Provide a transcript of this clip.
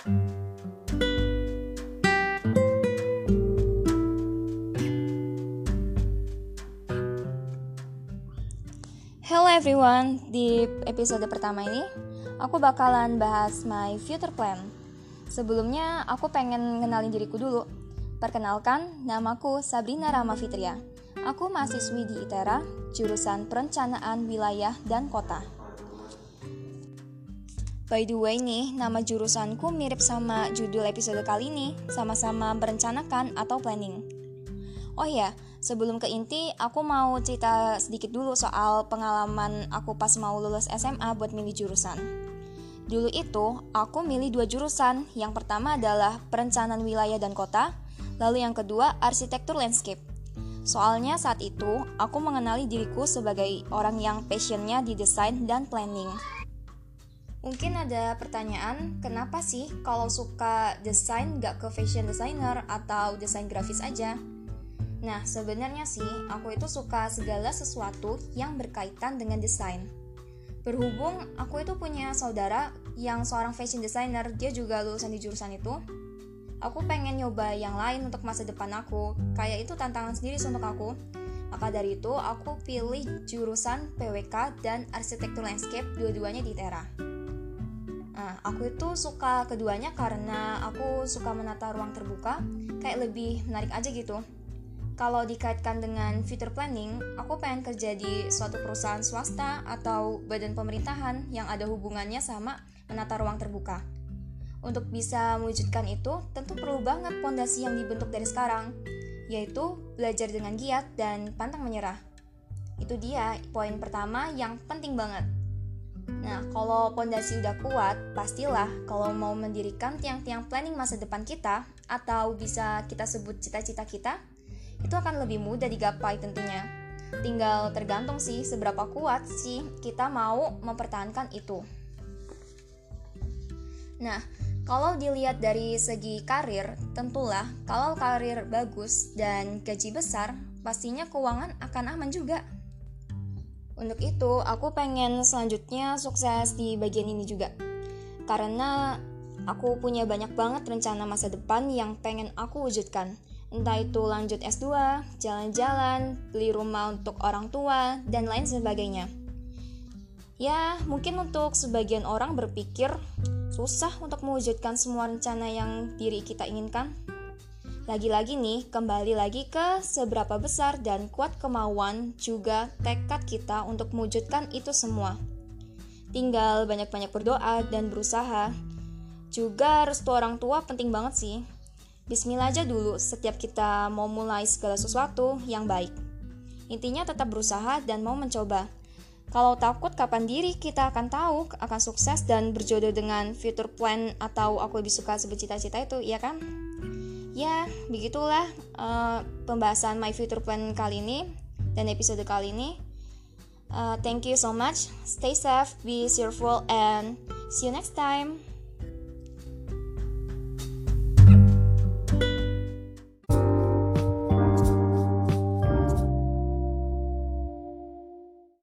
Hello everyone, di episode pertama ini aku bakalan bahas my future plan. Sebelumnya aku pengen ngenalin diriku dulu. Perkenalkan, namaku Sabrina Rama Fitria. Aku mahasiswi di ITERA, jurusan Perencanaan Wilayah dan Kota. By the way nih, nama jurusanku mirip sama judul episode kali ini, sama-sama merencanakan atau planning. Oh ya, Sebelum ke inti, aku mau cerita sedikit dulu soal pengalaman aku pas mau lulus SMA buat milih jurusan. Dulu itu, aku milih dua jurusan. Yang pertama adalah perencanaan wilayah dan kota, lalu yang kedua arsitektur landscape. Soalnya saat itu, aku mengenali diriku sebagai orang yang passionnya di desain dan planning. Mungkin ada pertanyaan, kenapa sih kalau suka desain gak ke fashion designer atau desain grafis aja? Nah, sebenarnya sih aku itu suka segala sesuatu yang berkaitan dengan desain. Berhubung aku itu punya saudara yang seorang fashion designer, dia juga lulusan di jurusan itu. Aku pengen nyoba yang lain untuk masa depan aku, kayak itu tantangan sendiri untuk aku. Maka dari itu, aku pilih jurusan PWK dan arsitektur landscape dua-duanya di Tera. Nah, aku itu suka keduanya karena aku suka menata ruang terbuka, kayak lebih menarik aja gitu kalau dikaitkan dengan future planning, aku pengen kerja di suatu perusahaan swasta atau badan pemerintahan yang ada hubungannya sama menata ruang terbuka. Untuk bisa mewujudkan itu, tentu perlu banget pondasi yang dibentuk dari sekarang, yaitu belajar dengan giat dan pantang menyerah. Itu dia poin pertama yang penting banget. Nah, kalau pondasi udah kuat, pastilah kalau mau mendirikan tiang-tiang planning masa depan kita atau bisa kita sebut cita-cita kita, itu akan lebih mudah digapai tentunya. Tinggal tergantung sih seberapa kuat sih kita mau mempertahankan itu. Nah, kalau dilihat dari segi karir, tentulah kalau karir bagus dan gaji besar, pastinya keuangan akan aman juga. Untuk itu, aku pengen selanjutnya sukses di bagian ini juga. Karena aku punya banyak banget rencana masa depan yang pengen aku wujudkan entah itu lanjut S2, jalan-jalan, beli rumah untuk orang tua, dan lain sebagainya. Ya, mungkin untuk sebagian orang berpikir susah untuk mewujudkan semua rencana yang diri kita inginkan. Lagi-lagi nih, kembali lagi ke seberapa besar dan kuat kemauan juga tekad kita untuk mewujudkan itu semua. Tinggal banyak-banyak berdoa dan berusaha. Juga restu orang tua penting banget sih Bismillah aja dulu setiap kita mau mulai segala sesuatu yang baik. Intinya tetap berusaha dan mau mencoba. Kalau takut kapan diri kita akan tahu akan sukses dan berjodoh dengan future plan atau aku lebih suka sebut cita-cita itu, ya kan? Ya, begitulah uh, pembahasan my future plan kali ini dan episode kali ini. Uh, thank you so much. Stay safe, be cheerful, and see you next time.